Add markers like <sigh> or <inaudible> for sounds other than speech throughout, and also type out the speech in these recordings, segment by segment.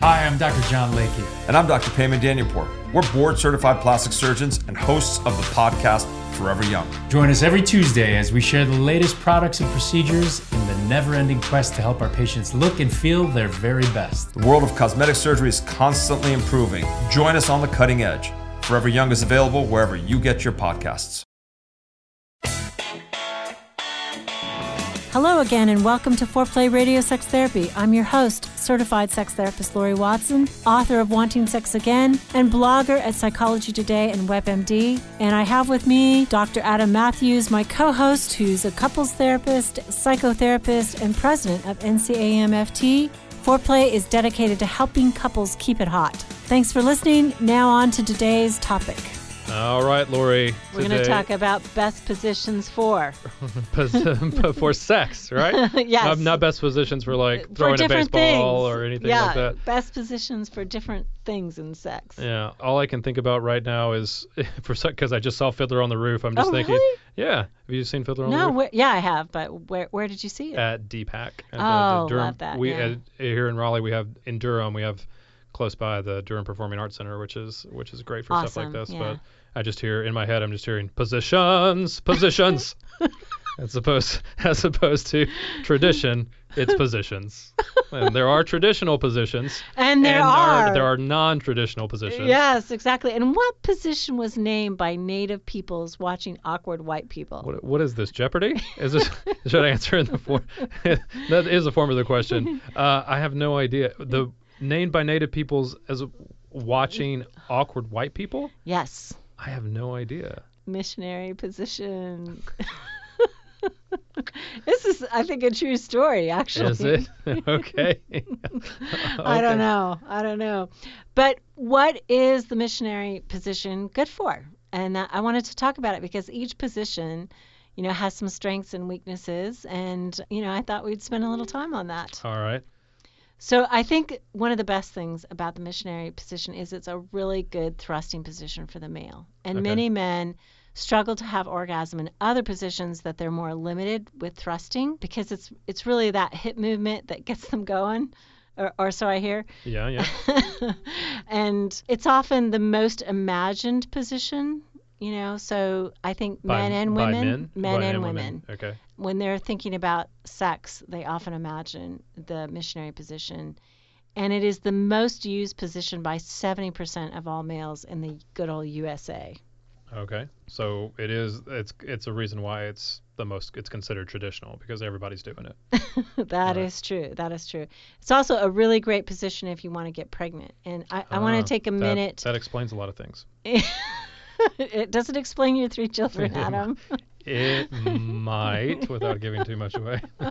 Hi, I'm Dr. John Lakey. And I'm Dr. Payman Danielpour. We're board certified plastic surgeons and hosts of the podcast Forever Young. Join us every Tuesday as we share the latest products and procedures in the never ending quest to help our patients look and feel their very best. The world of cosmetic surgery is constantly improving. Join us on the cutting edge. Forever Young is available wherever you get your podcasts. Hello again, and welcome to Foreplay Radio Sex Therapy. I'm your host, certified sex therapist Lori Watson, author of Wanting Sex Again, and blogger at Psychology Today and WebMD. And I have with me Dr. Adam Matthews, my co host, who's a couples therapist, psychotherapist, and president of NCAMFT. Foreplay is dedicated to helping couples keep it hot. Thanks for listening. Now, on to today's topic. All right, Lori. We're going to talk about best positions for <laughs> <laughs> for sex, right? <laughs> yes. Not, not, best positions for like throwing for a baseball things. or anything yeah, like that. Best positions for different things in sex. Yeah. All I can think about right now is for because I just saw Fiddler on the Roof. I'm just oh, thinking. Really? Yeah. Have you seen Fiddler on no, the Roof? No. yeah, I have. But where where did you see it? At DPAC. At oh, the, the oh, Durham, love that. We yeah. at, here in Raleigh we have in Durham we have close by the Durham Performing Arts Center, which is which is great for awesome, stuff like this. Yeah. But I just hear in my head, I'm just hearing positions, <laughs> positions, as opposed as opposed to tradition. It's positions, and there are traditional positions, and there and are there are non-traditional positions. Yes, exactly. And what position was named by Native peoples watching awkward white people? What, what is this Jeopardy? Is this should I answer in the form? <laughs> that is a form of the question. <laughs> Uh, I have no idea. The named by Native peoples as watching awkward white people. Yes. I have no idea. Missionary position. <laughs> this is, I think, a true story, actually. Is it? <laughs> okay. okay. <laughs> I don't know. I don't know. But what is the missionary position good for? And I wanted to talk about it because each position, you know, has some strengths and weaknesses. And, you know, I thought we'd spend a little time on that. All right. So I think one of the best things about the missionary position is it's a really good thrusting position for the male. And Okay. many men struggle to have orgasm in other positions that they're more limited with thrusting because it's it's really that hip movement that gets them going. Or, or so I hear. Yeah, yeah. <laughs> and it's often the most imagined position, you know. So I think By- men and women, men? By and women. Okay. when they're thinking about sex, they often imagine the missionary position. And it is the most used position by 70% of all males in the good old USA. Okay. So it is. It's it's a reason why it's the most. It's considered traditional because everybody's doing it. <laughs> That is Right. true. That is true. It's also a really great position if you want to get pregnant. And I, I want Ah, to take a that- minute. That explains a lot of things. <laughs> <laughs> it doesn't explain your three children, <laughs> Adam. It might, without giving too much away. <laughs>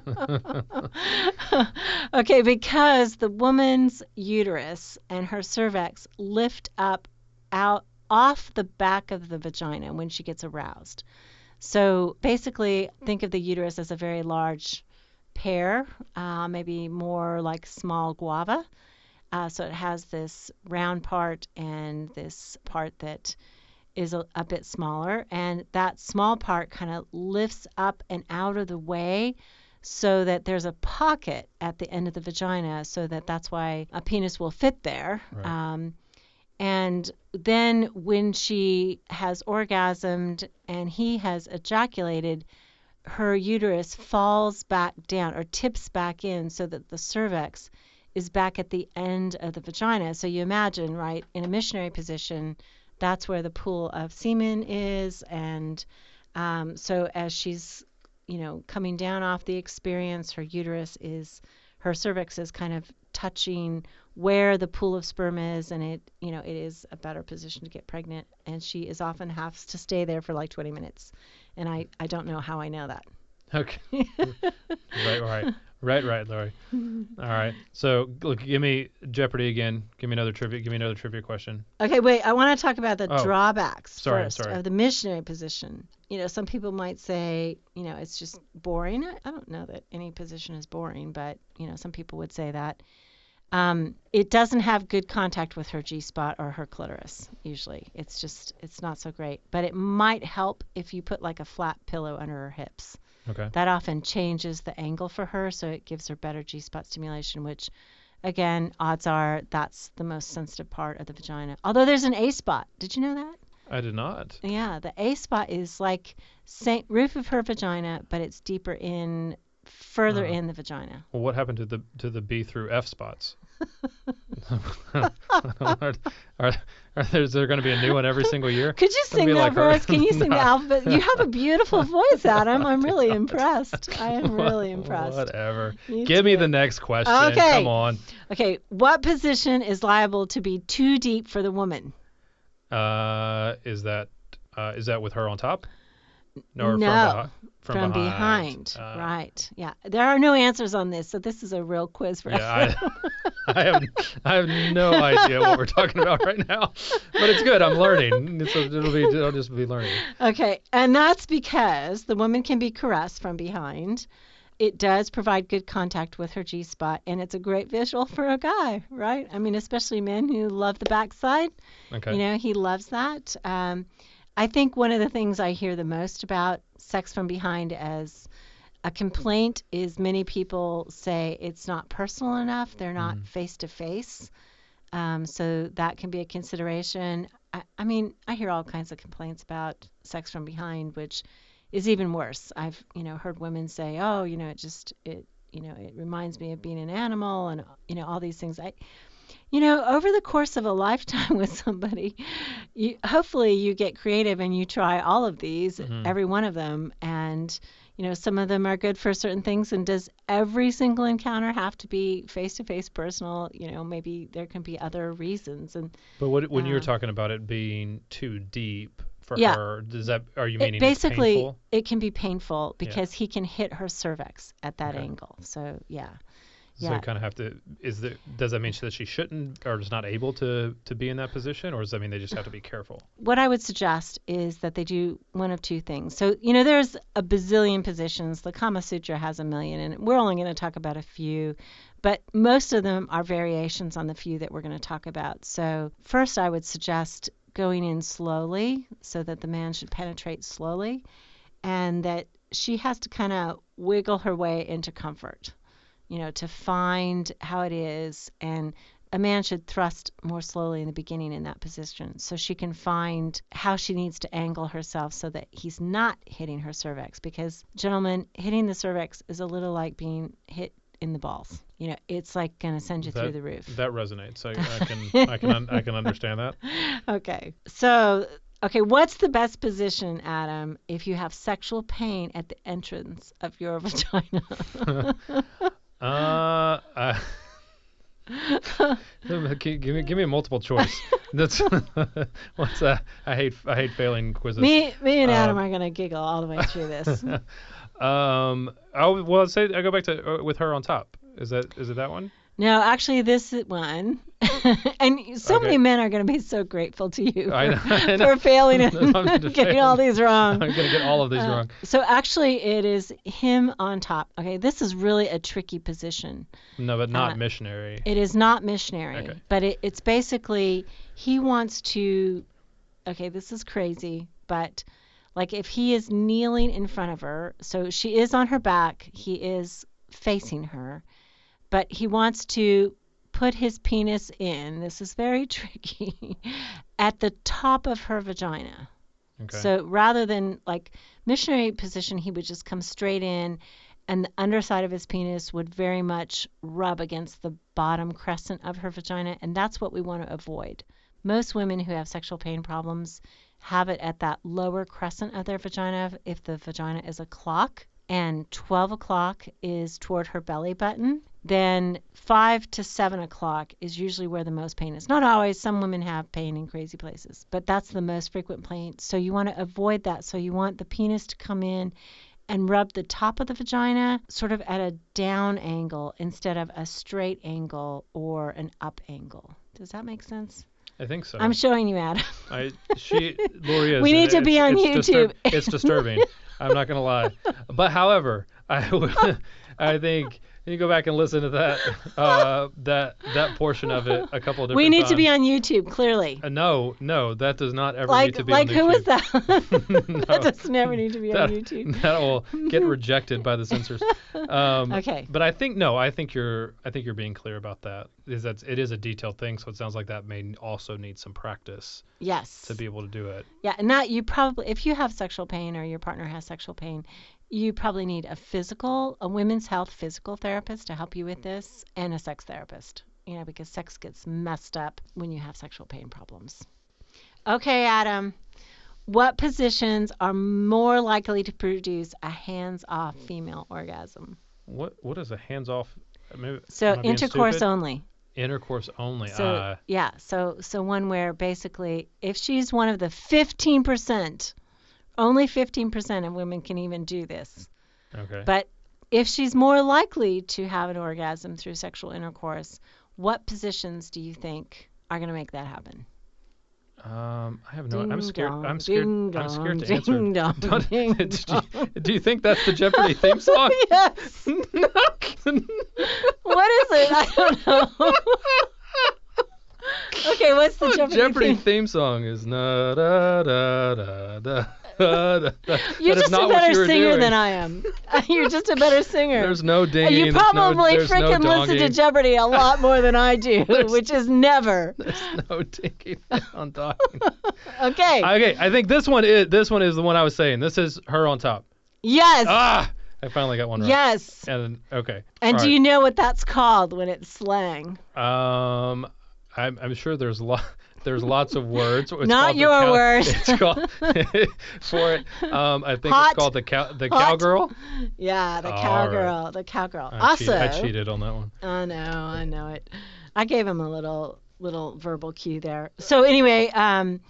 okay, because the woman's uterus and her cervix lift up out off the back of the vagina when she gets aroused. So basically, think of the uterus as a very large pear, uh, maybe more like small guava. Uh, so it has this round part and this part that is a, a bit smaller, and that small part kind of lifts up and out of the way so that there's a pocket at the end of the vagina so that that's why a penis will fit there Right. um, and then when she has orgasmed and he has ejaculated her uterus falls back down or tips back in so that the cervix is back at the end of the vagina so you imagine right in a missionary position that's where the pool of semen is and um, so as she's you know, coming down off the experience, her uterus is, her cervix is kind of touching where the pool of sperm is, and it, you know, it is a better position to get pregnant. And she is often has to stay there for like 20 minutes, and I, I don't know how I know that. Okay. <laughs> right, right, right, right, Lori. All right. So, look, give me Jeopardy again. Give me another trivia. Give me another trivia question. Okay, wait. I want to talk about the Oh, drawbacks sorry, first sorry. of the missionary position. You know, some people might say, you know, it's just boring. I, I don't know that any position is boring, but you know, some people would say that. Um, it doesn't have good contact with her G spot or her clitoris. Usually, it's just it's not so great. But it might help if you put like a flat pillow under her hips. Okay. That often changes the angle for her, so it gives her better G spot stimulation, which again, odds are that's the most sensitive part of the vagina. Although there's an A spot. Did you know that? I did not. Yeah, the A spot is like same roof of her vagina, but it's deeper in, further Uh-huh. in the vagina. Well, what happened to the to the B through F spots? <laughs> are, <laughs> are, are there, is there going to be a new one every single year? Could you sing that like for us? Can you sing the No. alphabet? You have a beautiful <laughs> voice, Adam. I'm really impressed. I am <laughs> really impressed. Whatever. You Give me the next question. Okay. Come on. Okay, what position is liable to be too deep for the woman? Uh, is that uh, is that with her on top? Or No, from, behi- From behind. Uh, right. Yeah. There are no answers on this, so this is a real quiz for Yeah, us. I, <laughs> I have I have no idea what we're talking about right now, but it's good. I'm learning. It's, it'll be it'll just be learning. Okay, and that's because the woman can be caressed from behind. It does provide good contact with her G spot, and it's a great visual for a guy, right? I mean, especially men who love the backside. Okay. You know, he loves that. Um, I think one of the things I hear the most about sex from behind as a complaint is many people say it's not personal enough, they're not face to face. Um, So that can be a consideration. I, I mean, I hear all kinds of complaints about sex from behind, which is even worse. I've, you know, heard women say, "Oh, you know, it just it, you know, it reminds me of being an animal," and you know, all these things. I, you know, over the course of a lifetime <laughs> with somebody, you, hopefully you get creative and you try all of these, every one of them, and you know, some of them are good for certain things. And does every single encounter have to be face to face, personal? You know, maybe there can be other reasons. And But what, when you're Um, talking about it being too deep for Yeah. her, does that are you it, meaning it's basically, painful? it can be painful because he can hit her cervix at that Okay. angle. So yeah. So Yeah. you kind of have to. Is there? Does that mean that she shouldn't or is not able to to be in that position, or does that mean they just have to be careful? what I would suggest is that they do one of two things. So, you know, there's a bazillion positions. The Kama Sutra has a million, and we're only going to talk about a few, but most of them are variations on the few that we're going to talk about. So, first, I would suggest going in slowly so that the man should penetrate slowly and that she has to kind of wiggle her way into comfort, you know, to find how it is and a man should thrust more slowly in the beginning in that position so she can find how she needs to angle herself so that he's not hitting her cervix because gentlemen hitting the cervix is a little like being hit in the balls you know it's like going to send you through the roof That resonates. I, I can <laughs> I can un, I can understand that. okay so okay what's the best position adam if you have sexual pain at the entrance of your <laughs> vagina <laughs> Uh, uh <laughs> give, me give me a multiple choice. <laughs> That's <laughs> what's uh, I hate I hate failing quizzes. me me and adam Um, are going to giggle all the way through this Um, oh well, say I go back to uh, with her on top. Is that is it that one? No, actually, this one. <laughs> and so Okay. many men are going to be so grateful to you <laughs> I know, I for, know. for failing <laughs> and getting all these wrong. I'm gonna get all of these Uh, wrong. So actually, it is him on top. Okay, this is really a tricky position. No, but not uh, missionary. It is not missionary, Okay. but it, it's basically he wants to. Okay, this is crazy, but like if he is kneeling in front of her, so she is on her back, he is facing her, but he wants to put his penis in. This is very <laughs> tricky. at the top of her vagina. Okay. So rather than like missionary position, he would just come straight in, and the underside of his penis would very much rub against the bottom crescent of her vagina, and that's what we want to avoid. Most women who have sexual pain problems have it at that lower crescent of their vagina if the vagina is a clock, and 12 o'clock is toward her belly button. Then 5 to 7 o'clock is usually where the most pain is. Not always, some women have pain in crazy places, but that's the most frequent pain. So you want to avoid that. So you want the penis to come in and rub the top of the vagina sort of at a down angle instead of a straight angle or an up angle. Does that make sense? I think so. I'm showing you, Adam. <laughs> I she Lori is. We need to it's- be on it's disturb- YouTube. it's disturbing. I'm not gonna lie, but however, I <laughs> <laughs> I think you go back and listen to that <laughs> uh, that that portion of it a couple of different We need to be on YouTube, clearly. Uh, no, no, that does not ever need to be like on who was YouTube. that? <laughs> <laughs> that does never need to be on YouTube. that will get rejected by the censors. Um, Okay. But I think no, I think you're I think you're being clear about that. Is that it is a detailed thing, so it sounds like that may also need some practice Yes. to be able to do it. Yeah, and that you probably, if you have sexual pain or your partner has sexual pain, you probably need a physical, a women's health physical therapist to help you with mm. this, and a sex therapist. You know, because sex gets messed up when you have sexual pain problems. Okay, Adam. What positions are more likely to produce a hands-off mm. female orgasm? What what is a hands off? Uh, so am I being intercourse only. Intercourse only. So uh, yeah, so so one where basically if she's one of the 15%, only 15% of women can even do this. okay. But if she's more likely to have an orgasm through sexual intercourse, what positions do you think are going to make that happen? Um, I have no. I'm scared. dong, I'm scared. ding I'm scared to answer. ding dong, <laughs> ding <laughs> did you- do you think that's the Jeopardy theme song? <laughs> yes. What is it? I don't know. okay, what's the The Jeopardy, Jeopardy theme? theme song is na da da da da. You're That just a better singer doing. than I am. <laughs> You're just a better singer. There's no And dinging. you there's no- probably no freaking listen to <laughs> Jeopardy a lot more than I do, <laughs> which is never. There's no dinging on talking. Okay. okay, I think this one is this one is the one I was saying. This is her on top. yes. Ah, I finally got one right. yes. And okay. And all do right. you know what that's called when it's slang? Um, I'm, I'm sure there's lo- there's lots of words. It's Not your cow- word. <laughs> It's called <laughs> for it. Um, I think Hot. it's called the cow the Hot. cowgirl. Yeah, the All cowgirl. The cowgirl. I, also, cheated, I cheated on that one. I know, I know it. I gave him a little little verbal cue there. So anyway, um,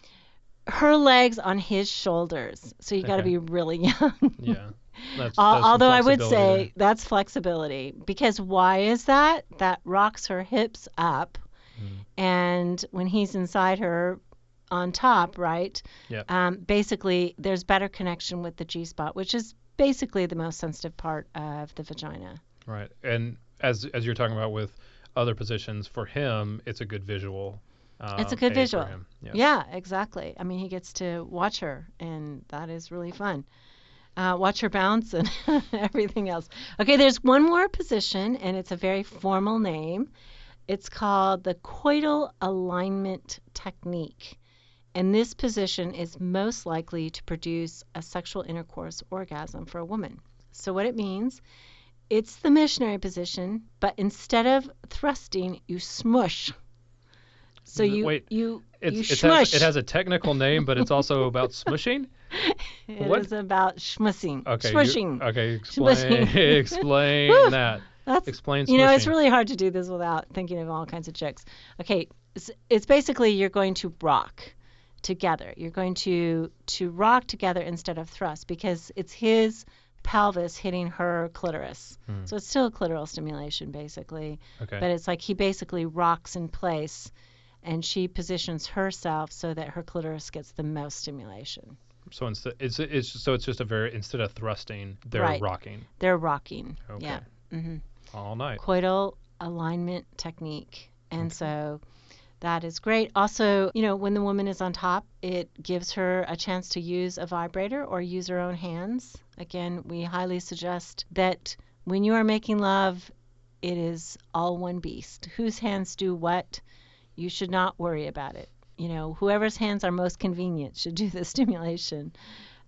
her legs on his shoulders. So you got to Okay. be really <laughs> young. Yeah. That's, that's some Although I would flexibility say that's flexibility because why is that? That rocks her hips up, Mm. and when he's inside her, on top, right? Yep. Um, basically, there's better connection with the G spot, which is basically the most sensitive part of the vagina. Right. And as as you're talking about with other positions for him, it's a good visual. Um, It's a good visual. Yeah. Yeah, exactly. I mean, he gets to watch her, and that is really fun. Uh, watch her bounce and <laughs> everything else. Okay, there's one more position, and it's a very formal name. It's called the coital alignment technique. And this position is most likely to produce a sexual intercourse orgasm for a woman. So, what it means, it's the missionary position, but instead of thrusting, you smush. So you wait, you It's, you it, smush. has, it has a technical name, but it's also <laughs> about smushing. It is what? about schmussing. Okay. you- Smushing. okay. Explain. <laughs> Explain that. That's Explain. you know it's really hard to do this without thinking of all kinds of jokes. Okay, it's, it's basically you're going to rock together. You're going to to rock together instead of thrust because it's his pelvis hitting her clitoris. Hmm. So it's still clitoral stimulation basically, Okay. but it's like he basically rocks in place and she positions herself so that her clitoris gets the most stimulation. So instead, it's it's so it's just a very instead of thrusting, they're Right. rocking They're rocking. Okay. Yeah. hmm all night. coital alignment technique. And so that is great. Also, you know, when the woman is on top, it gives her a chance to use a vibrator or use her own hands. Again, we highly suggest that when you are making love, it is all one beast. Whose hands do what? You should not worry about it. You know, whoever's hands are most convenient should do the <laughs> stimulation.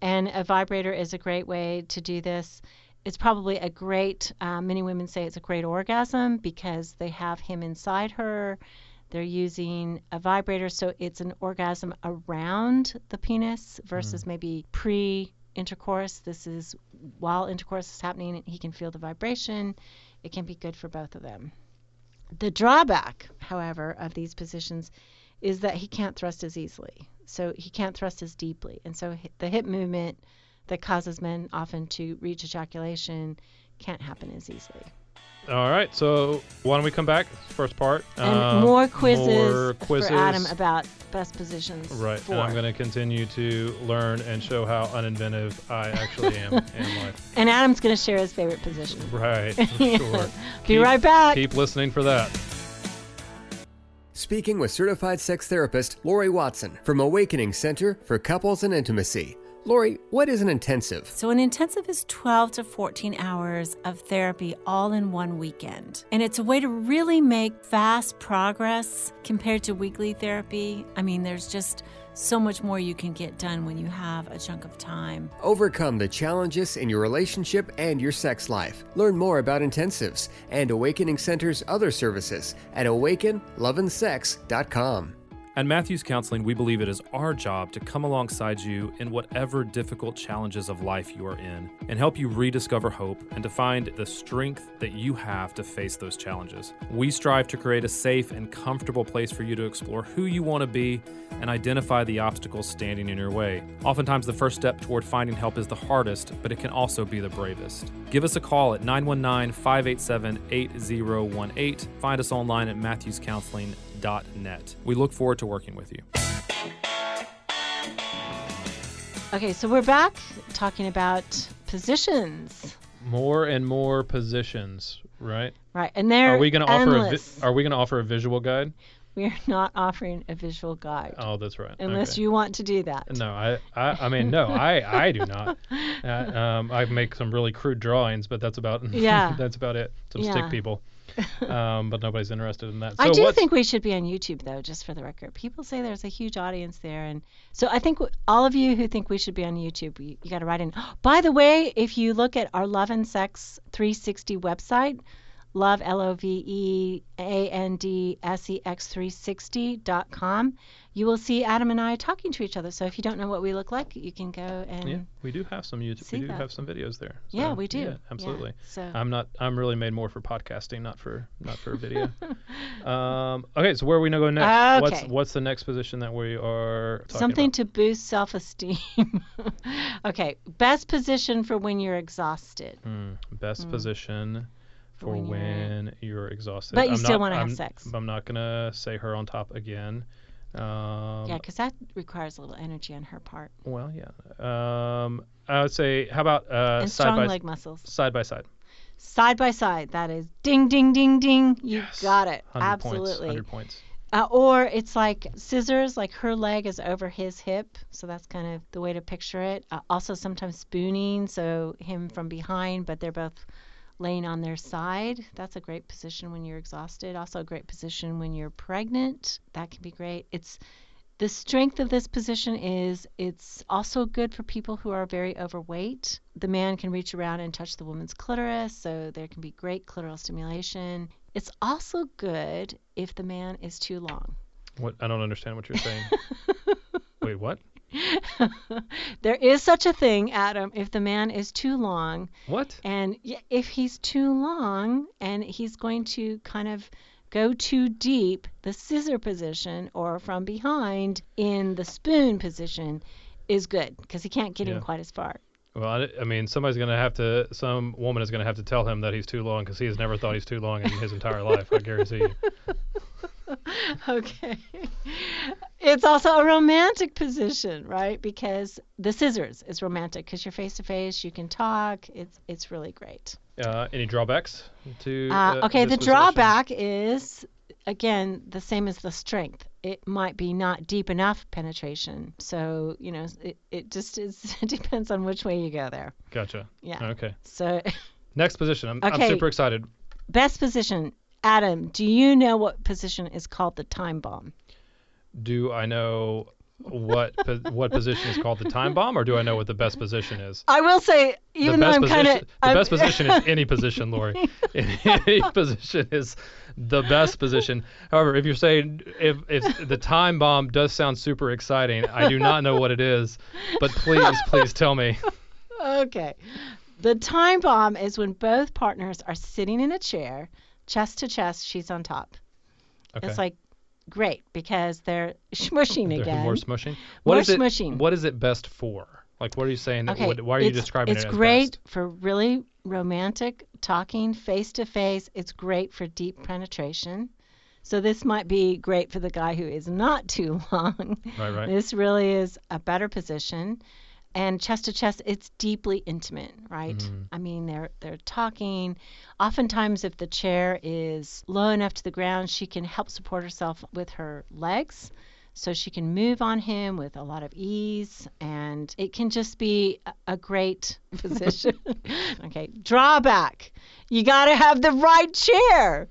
And a vibrator is a great way to do this it's probably a great uh, many women say it's a great orgasm because they have him inside her. They're using a vibrator so it's an orgasm around the penis versus maybe pre intercourse this is while intercourse is happening he can feel the vibration. It can be good for both of them. The drawback however of these positions is that he can't thrust as easily. So he can't thrust as deeply. And so the hip movement that causes men often to reach ejaculation can't happen as easily. All right. So why don't we come back? First part. And um, more quizzes, More quizzes. for Adam about best positions. Right. For. And I'm going to continue to learn and show how uninventive I actually am in <laughs> life. And Adam's going to share his favorite position. Right. <laughs> Sure. Be Keep- right back. Keep listening for that. Speaking with certified sex therapist Lori Watson from Awakening Center for Couples and Intimacy. Lori, what is an intensive? So, an intensive is 12 to 14 hours of therapy all in one weekend. And it's a way to really make fast progress compared to weekly therapy. I mean, there's just so much more you can get done when you have a chunk of time. Overcome the challenges in your relationship and your sex life. Learn more about intensives and Awakening Center's other services at awakenloveandsex.com. At Matthews Counseling, we believe it is our job to come alongside you in whatever difficult challenges of life you are in and help you rediscover hope and to find the strength that you have to face those challenges. We strive to create a safe and comfortable place for you to explore who you want to be and identify the obstacles standing in your way. Oftentimes, the first step toward finding help is the hardest, but it can also be the bravest. Give us a call at 919 587 8018. Find us online at matthewscounseling.net. We look forward to working with you. Okay, so we're back talking about positions. More and more positions, right? Right, and they're we going to offer a vi- endless. Are we going to offer a visual guide? we are not offering a visual guide Oh, that's right. unless Okay. you want to do that. No, I, I, I mean, no, I, I do not. <laughs> Uh, um, I make some really crude drawings, but that's about, <laughs> Yeah. that's about it. Some Yeah. stick people, <laughs> um, but nobody's interested in that. I do think we should be on YouTube though, just for the record. People say there's a huge audience there, and so I think w- all of you who think we should be on YouTube, you, you got to write in. <gasps> By the way, if you look at our Love and Sex 360 website, love l o v e a n d s e x 360 dot com, you will see Adam and I talking to each other. So if you don't know what we look like, you can go and Yeah, we do have some YouTube. We do that. have some videos there. Yeah, we do. Yeah, Yeah, absolutely. so- I'm not. I'm really made more for podcasting, not for not for video. <laughs> um, okay, so where are we gonna go next? What's Okay. what's the next position that we are talking something about? to boost self-esteem. <laughs> okay, best position for when you're exhausted. Hmm, best position for when when, you're- you're, exhausted. But you I'm still wanna have sex. I'm not gonna say her on top again. Um, Yeah, because that requires a little energy on her part Well, yeah. Um, I would say, how about uh, and side strong by leg muscles. side by side? Side by side, that is ding, ding, ding, ding. You Yes. got it. 100 Absolutely. Points, 100 points. Uh, or it's like scissors, like her leg is over his hip. So that's kind of the way to picture it. Uh, also, sometimes spooning, so him from behind, but they're both laying on their side. That's a great position when you're exhausted. Also, a great position when you're pregnant. That can be great. It's the strength of this position is it's also good for people who are very overweight. The man can reach around and touch the woman's clitoris, so there can be great clitoral stimulation. It's also good if the man is too long. What? I don't understand what you're saying. <laughs> Wait, what? <laughs> there is such a thing, Adam, if the man is too long. What? And if he's too long and he's going to kind of go too deep, the scissor position or from behind in the spoon position is good because he can't get Yeah. in quite as far. Well, I, I mean, somebody's gonna have to. Some woman is gonna have to tell him that he's too long because he has never thought he's too long in his entire life. I guarantee you. <laughs> Okay. It's also a romantic position, right? Because the scissors is romantic because you're face to face, you can talk. It's it's really great. Uh, any drawbacks to? Uh, okay, this the drawback is again the same as the strength. It might be not deep enough penetration. So you know, it, it just is. <laughs> It depends on which way you go there. Gotcha. Yeah. Okay. So <laughs> Next position. I'm, I'm super excited. best position, Adam. Do you know what position is called the time bomb? Do I know what po- what position is called the time bomb, or do I know what the best position is? I will say, even though I'm kind of the best <laughs> position is any position, Lori. <laughs> any position is the best position. However, if you're saying if if the time bomb does sound super exciting, I do not know what it is, but please, please tell me. Okay. The time bomb is when both partners are sitting in a chair, chest to chest, she's on top. Okay. It's like great because they're <laughs> smushing They're again. more smushing. More What is smushing. it? What is it best for? Like, what are you saying? Okay. why are you describing it's it as great best? for really romantic talking face to face. It's great for deep penetration. So this might be great for the guy who is not <laughs> too long. Right, right. This really is a better position. And chest to chest, it's deeply intimate, right? Mm-hmm. I mean, they're they're talking. Oftentimes, if the chair is low enough to the ground, she can help support herself with her legs, so she can move on him with a lot of ease, and it can just be a, great <laughs> position. <laughs> okay, drawback: you got to have the right chair.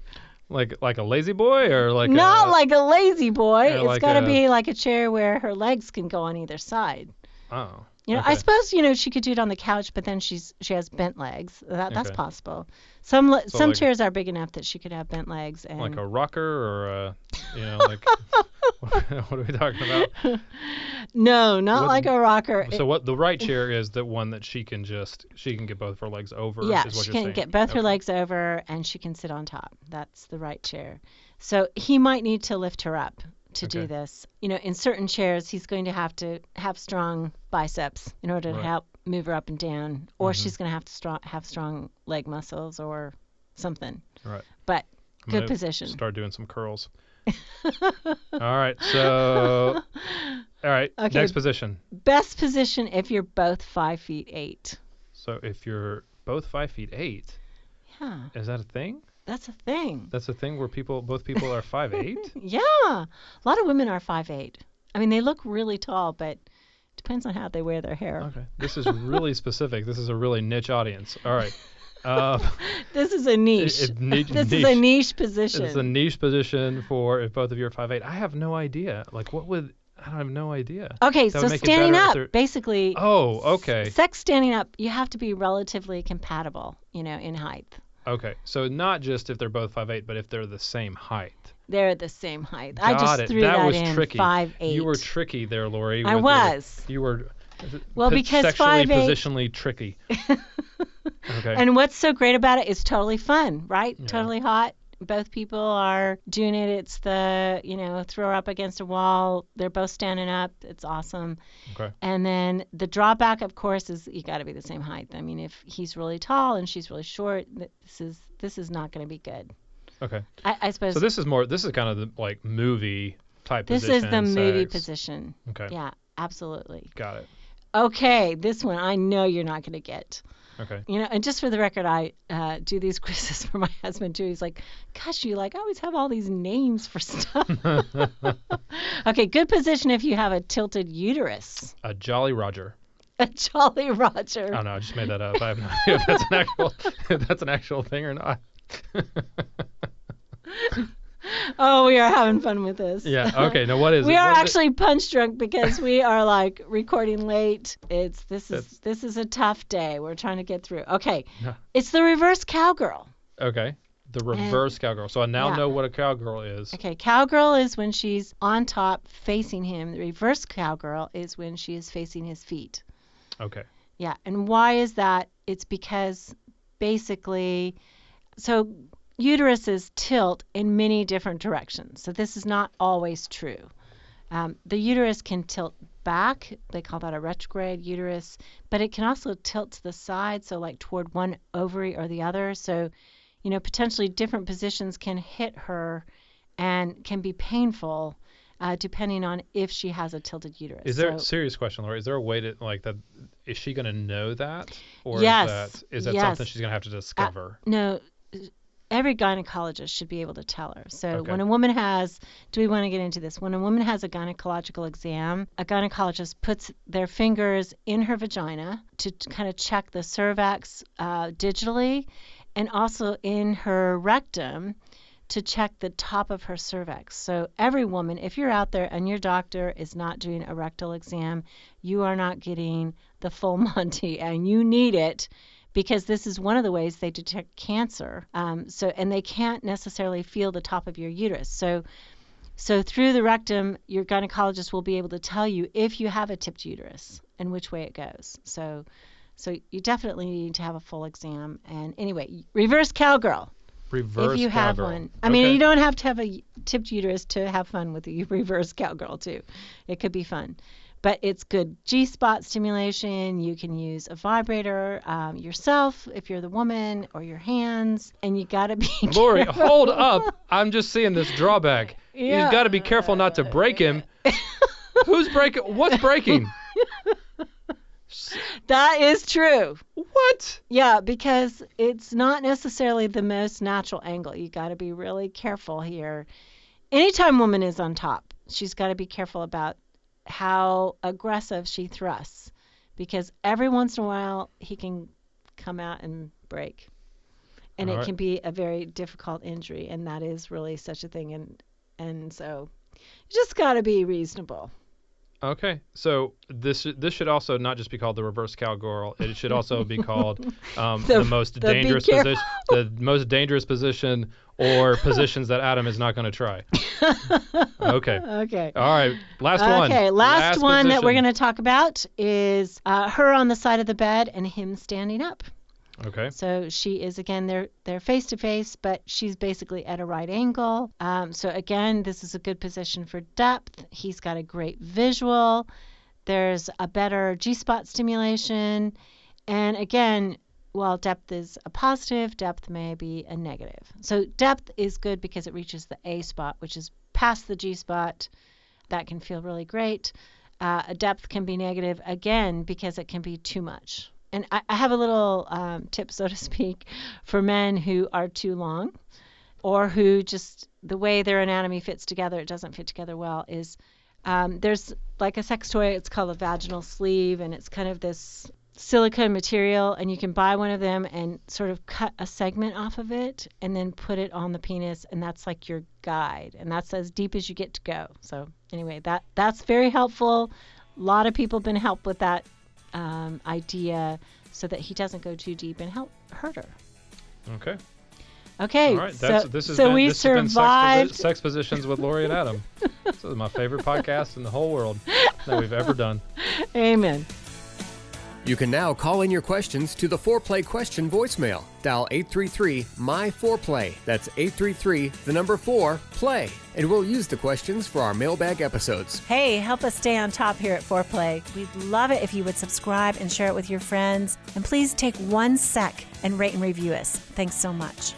Like like a lazy boy or like Not a, like a lazy boy. It's like got to be like a chair where her legs can go on either side. oh. You know, okay. I suppose you know she could do it on the couch, but then she's she has bent legs. That that's Okay. possible. Some le- So some like- chairs are big enough that she could have bent legs and like a rocker or a you know like <laughs> <laughs> what are we talking about? no, not What- like a rocker. So what the right chair is the one that she can just she can get both of her legs over. yeah, is what she can saying. get both her legs over and she can sit on top. That's the right chair. So he might need to lift her up to do this. You know, in certain chairs, he's going to have to have strong biceps in order to Right. Mm-hmm. help move her up and down, or she's going to have to strong, have strong leg muscles or something. Right. But I'm good position. Start doing some curls. <laughs> all right. So all right. Okay. Next position. Best position if you're both five feet eight. So if you're both five feet eight, Yeah, is that a thing? That's a thing. That's a thing where people both people are five <laughs> eight. Yeah, a lot of women are five eight. I mean, they look really tall, but depends on how they wear their hair. Okay. This is really <laughs> specific. This is a really niche audience. All right. Um, <laughs> This is a niche. it niche- this is a niche. niche position. it's a niche position for if both of you are five eight. I have no idea. Like what would I have no idea. okay, that so it standing up, basically, Oh, okay. sex standing up, you have to be relatively compatible, you know, in height. Okay. So not just if they're both five eight, but if they're the same height. They're the same height. I just it. threw that, that, was in. tricky. Five eight. You were tricky there, Lori. I with your- was. you were. Well, p- because sexually 5'8" positionally tricky. <laughs> okay. And what's so great about it is totally fun, right? Yeah. Totally hot. Both people are doing it. It's the, you know, throw her up against a wall. They're both standing up. It's awesome. okay. And then the drawback, of course, is you got to be the same height. I mean, if he's really tall and she's really short, this is this is not going to be good. Okay. I, I suppose So this is more. This is kind of the like movie type this position. is the movie sex. position. Okay. Yeah, absolutely. Got it. Okay, this one I know you're not going to get. Okay. You know, and just for the record, I uh, do these <laughs> quizzes for my husband too. He's like, "Gosh, you like I always have all these names for stuff." <laughs> okay, good position if you have a tilted uterus. A Jolly Roger. <laughs> A Jolly Roger. I don't know. I just made that up. I have no idea if that's an actual if that's an actual thing or not. <laughs> Oh, we are having fun with this. yeah. <laughs> Okay. Now what is we it? are What it? actually punch drunk because we are like recording late. It's this is That's- this is a tough day. We're trying to get through. Okay, Yeah. it's the reverse cowgirl. Okay. The reverse cowgirl. So I now yeah. know what a cowgirl is. Okay, cowgirl is when she's on top facing him. The reverse cowgirl is when she is facing his feet. Okay. Yeah, and why is that? It's because basically, so uteruses tilt in many different directions. So this is not always true. Um, the uterus can tilt back. They call that a retrograde uterus, but it can also tilt to the side, so like toward one ovary or the other. So, you know, potentially different positions can hit her and can be painful. Uh, depending on if she has a tilted uterus. Is there So- a serious question, Lori? Is there a way to like that? Is she gonna know that, or Yes, is that is that yes. something she's gonna have to discover? No, every gynecologist should be able to tell her. So Okay. when a woman has, do we want to get into this? When a woman has a gynecological exam, a gynecologist puts their fingers in her vagina to kind of check the cervix uh, digitally, and also in her rectum to check the top of her cervix. So every woman, if you're out there and your doctor is not doing a rectal exam, you are not getting the full <laughs> Monty, and you need it because this is one of the ways they detect cancer. Um, so and they can't necessarily feel the top of your uterus. So so through the rectum, your gynecologist will be able to tell you if you have a tipped uterus and which way it goes. So so you definitely need to have a full exam. And anyway, reverse cowgirl Reverse if you have cowgirl. one. I mean, you don't have to have a tipped uterus to have fun with the <laughs> reverse cowgirl too. It could be fun. But it's good G spot stimulation. You can use a vibrator um, yourself if you're the woman or your hands, and you got to be. <laughs> Lori, careful. hold up. I'm just seeing this drawback. Yeah. You've got to be careful not to break him. Who's breaking? What's breaking? <laughs> That is true. What? Yeah, because it's not necessarily the most natural angle. You got to be really careful here. Anytime woman is on top, she's got to be careful about how aggressive she thrusts because every once in a while he can come out and break. And All it right. can be a very difficult injury and that is really such a thing and and so you just got to be reasonable. Okay, so this this should also not just be called the reverse cowgirl. It should also be called <laughs> um, The- the, most the dangerous position, the most dangerous position, or positions that Adam is not going to try. <laughs> Okay. Okay. All right. Last one. Okay, last, one that we're going to talk about is uh, her on the side of the bed and him standing up. Okay. So she is again they're they're face to face, but she's basically at a right angle. Um, so again, this is a good position for depth. He's got a great visual. There's a better G spot stimulation, and again, while depth is a positive, depth may be a negative. So depth is good because it reaches the A spot, which is past the G spot. That can feel really great. Uh, a depth can be negative again because it can be too much. And I, I have a little um, tip, so to <laughs> speak, for men who are too long or who just the way their anatomy fits together, it doesn't fit together well, is um, there's like a sex toy, it's called a vaginal sleeve, and it's kind of this silicone material, and you can buy one of them and sort of cut a segment off of it and then put it on the penis, and that's like your guide, and that's as deep as you get to go. So anyway, that that's very helpful. A lot of people have been helped with that um, idea so that he doesn't go too deep and help hurt her. Okay. Okay, All right. That's so, this has so been, we this has been sex, survived. posi- sex positions with Lori and Adam. <laughs> this is my favorite podcast in the whole world that we've ever done. Amen. You can now call in your questions to the Foreplay question voicemail. Dial 833 My Foreplay. That's 833 the number 4 play. And we'll use the questions for our mailbag episodes. Hey, help us stay on top here at Foreplay. We'd love it if you would subscribe and share it with your friends. And please take one sec and rate and review us. Thanks so much.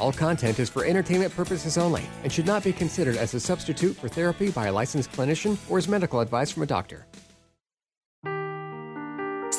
All content is for entertainment purposes only and should not be considered as a substitute for therapy by a licensed clinician or as medical advice from a doctor.